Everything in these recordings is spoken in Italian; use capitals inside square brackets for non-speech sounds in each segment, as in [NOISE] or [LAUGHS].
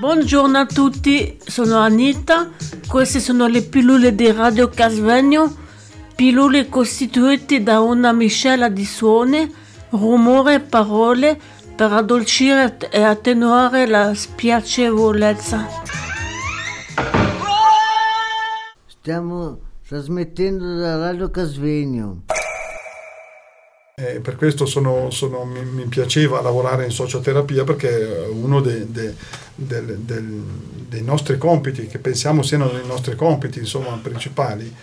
Buongiorno a tutti, sono Anita, queste sono le pillole di Radio Casvegno, pillole costituite da una miscela di suoni, rumore e parole per addolcire e attenuare la spiacevolezza. Stiamo trasmettendo da Radio Casvegno. Eh, per questo sono, sono, mi, mi, piaceva lavorare in socioterapia perché uno de, de, de, dei nostri compiti, che pensiamo siano dei nostri compiti insomma, principali,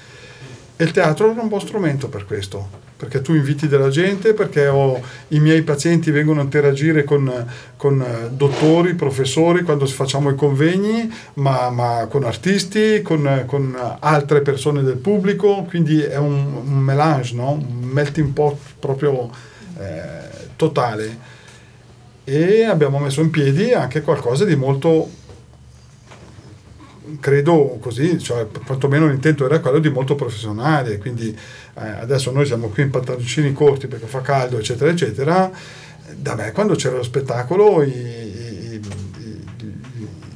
e il teatro era un buon strumento per questo, perché tu inviti della gente, perché ho, i miei pazienti vengono a interagire con, con dottori, professori quando facciamo i convegni, ma, ma con artisti, con, con, altre persone del pubblico, quindi è un, un melange, no? un melting pot proprio eh, totale. E abbiamo messo in piedi anche qualcosa di molto credo così, cioè, quantomeno l'intento era quello di molto professionale, quindi eh, adesso noi siamo qui in pantaloncini corti perché fa caldo, eccetera, eccetera. Da me quando c'era lo spettacolo i, i,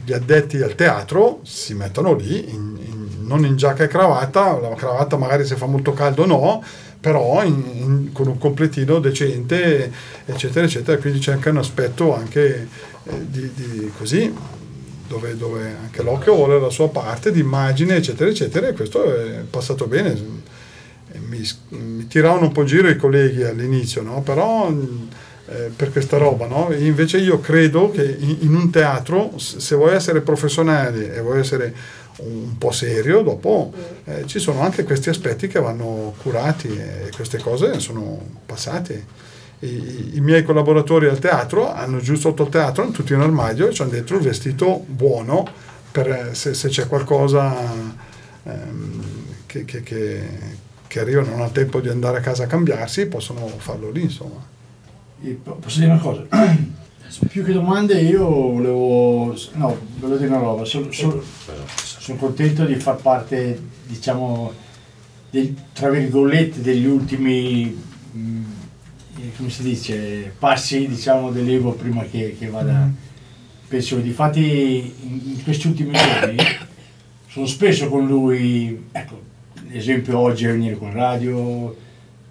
gli addetti al teatro si mettono lì, in, in, non in giacca e cravatta, la cravatta magari se fa molto caldo no, però in, con un completino decente, eccetera, eccetera, quindi c'è anche un aspetto anche eh, di, di così dove, dove, anche l'occhio vuole la sua parte di immagine, eccetera, eccetera, e questo è passato bene. Mi, mi tiravano un po' in giro i colleghi all'inizio, no? però eh, per questa roba, no? invece io credo che in, in, un teatro, se vuoi essere professionale e vuoi essere un po' serio, dopo eh, ci sono anche questi aspetti che vanno curati e queste cose sono passate i, i, miei collaboratori al teatro hanno giù sotto il teatro, hanno tutti in armadio e hanno dentro il vestito buono per eh, se, se c'è qualcosa ehm, che, che, che, che, arriva non ha tempo di andare a casa a cambiarsi, possono farlo lì insomma. Posso dire una cosa? [CLEARS THROAT] Più che domande io volevo, no, volevo dire una roba, sono, sono, sono contento di far parte, diciamo, del, tra virgolette, degli ultimi mh, come si dice, passi diciamo dell'Evo prima che, che vada. Mm. Penso difatti in, in questi ultimi giorni sono spesso con lui, ecco, l'esempio oggi è venire con radio,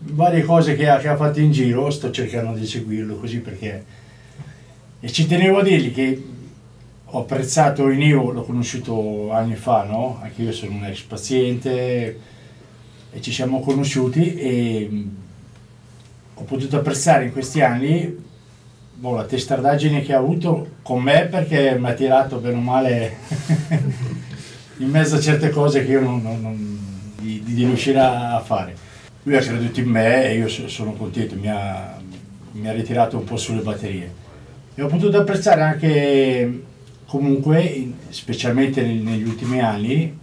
varie cose che ha, che ha fatto in giro, sto cercando di seguirlo così perché... E ci tenevo a dirgli che ho apprezzato il Neo, l'ho conosciuto anni fa, no? Anche io sono un ex paziente e ci siamo conosciuti e ho potuto apprezzare in questi anni boh, la testardaggine che ha avuto con me perché mi ha tirato bene o male [LAUGHS] in mezzo a certe cose che io non, non, non di, di, riuscire a fare. Lui ha creduto in me e io sono contento, mi ha, mi ha ritirato un po' sulle batterie. E ho potuto apprezzare anche comunque, specialmente negli ultimi anni,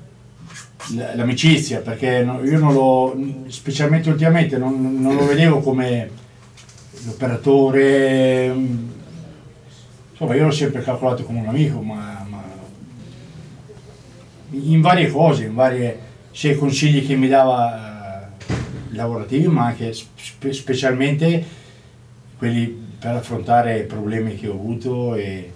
l'amicizia, perché io non lo, specialmente ultimamente, non, non lo vedevo come l'operatore, insomma io l'ho sempre calcolato come un amico, ma, ma in varie cose, in varie, sia i consigli che mi dava lavorativi, ma anche spe, specialmente quelli per affrontare problemi che ho avuto e,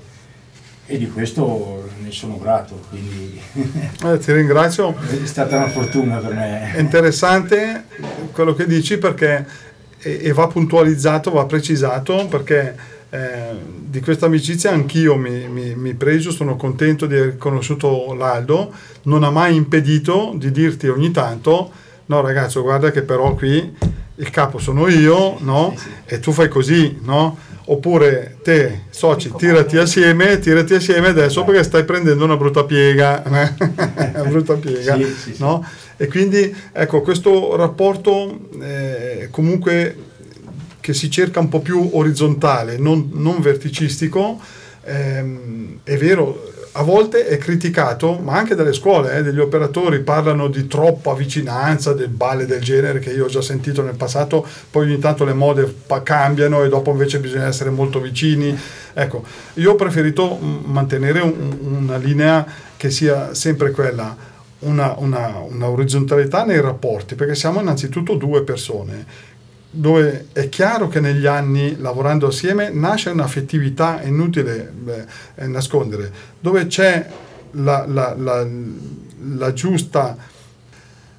e di questo ne sono grato. Quindi [LAUGHS] eh, ti ringrazio. È stata una fortuna per me. È interessante quello che dici perché e, e va puntualizzato, va precisato perché eh, di questa amicizia anch'io mi, mi, mi, pregio, sono contento di aver conosciuto l'Aldo, non ha mai impedito di dirti ogni tanto no ragazzo guarda che però qui il capo sono io, no? Sì, sì. E tu fai così, no? oppure te, soci, tirati assieme, tirati assieme adesso perché stai prendendo una brutta piega, [LAUGHS] una brutta piega, sì, no? E quindi ecco, questo rapporto eh, comunque che si cerca un po' più orizzontale, non, non verticistico, ehm, è vero, a volte è criticato, ma anche dalle scuole, eh, degli operatori parlano di troppa vicinanza, del balle del genere che io ho già sentito nel passato, poi ogni tanto le mode cambiano e dopo invece bisogna essere molto vicini. Ecco, io ho preferito mantenere un, una linea che sia sempre quella, una, una, una, orizzontalità nei rapporti, perché siamo innanzitutto due persone dove è chiaro che negli anni lavorando assieme nasce un'affettività inutile beh, nascondere, dove c'è la, la, la, la giusta,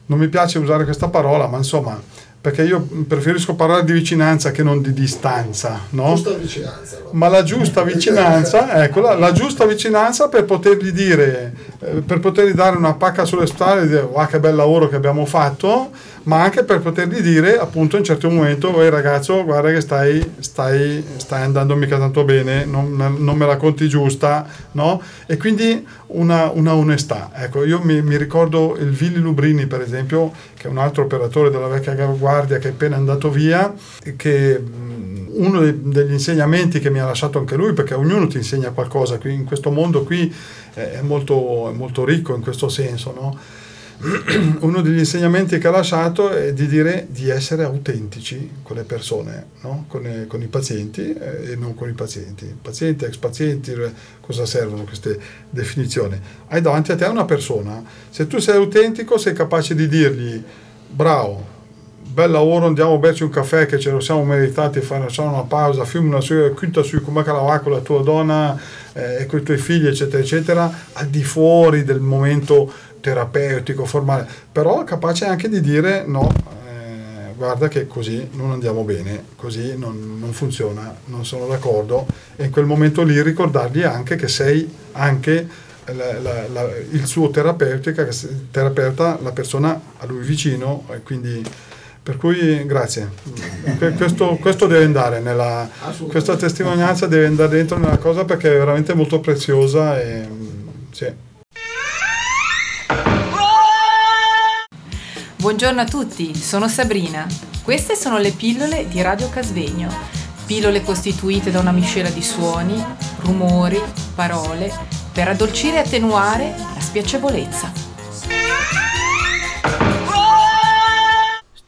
non mi piace usare questa parola, ma insomma perché io preferisco parlare di vicinanza che non di distanza, no? Giusta vicinanza. No? Ma la giusta vicinanza, ecco, la, la, giusta vicinanza per potergli dire, eh, per potergli dare una pacca sulle spalle e dire, wow, che bel lavoro che abbiamo fatto, ma anche per potergli dire appunto in un certo momento, ehi ragazzo, guarda che stai, stai, stai andando mica tanto bene, non, non, me la conti giusta, no? E quindi una, una onestà. Ecco, io mi, mi, ricordo il Villi Lubrini, per esempio, che è un altro operatore della vecchia guardia che è appena andato via, che uno degli insegnamenti che mi ha lasciato anche lui, perché ognuno ti insegna qualcosa, qui in questo mondo qui è molto, è molto ricco in questo senso, no? [CLEARS THROAT] uno degli insegnamenti che ha lasciato è di dire di essere autentici con le persone, no? con, i, con, i pazienti eh, e non con i pazienti. Pazienti, ex pazienti, cosa servono queste definizioni? Hai davanti a te una persona, se tu sei autentico sei capace di dirgli bravo, bel lavoro, andiamo a berci un caffè che ce lo siamo meritati, facciamo una pausa, filmi una sua quinta su come va con la tua donna eh, e con i tuoi figli, eccetera, eccetera, al di fuori del momento terapeutico, formale, però capace anche di dire no, eh, guarda che così non andiamo bene, così non, non, funziona, non sono d'accordo. E in quel momento lì ricordargli anche che sei anche la, la, la, il suo terapeuta, la persona a lui vicino e quindi per cui grazie. Questo, questo deve andare nella, questa testimonianza deve andare dentro nella cosa perché è veramente molto preziosa e sì. Buongiorno a tutti, sono Sabrina. Queste sono le pillole di Radio Casvegno. Pillole costituite da una miscela di suoni, rumori, parole, per addolcire e attenuare la spiacevolezza.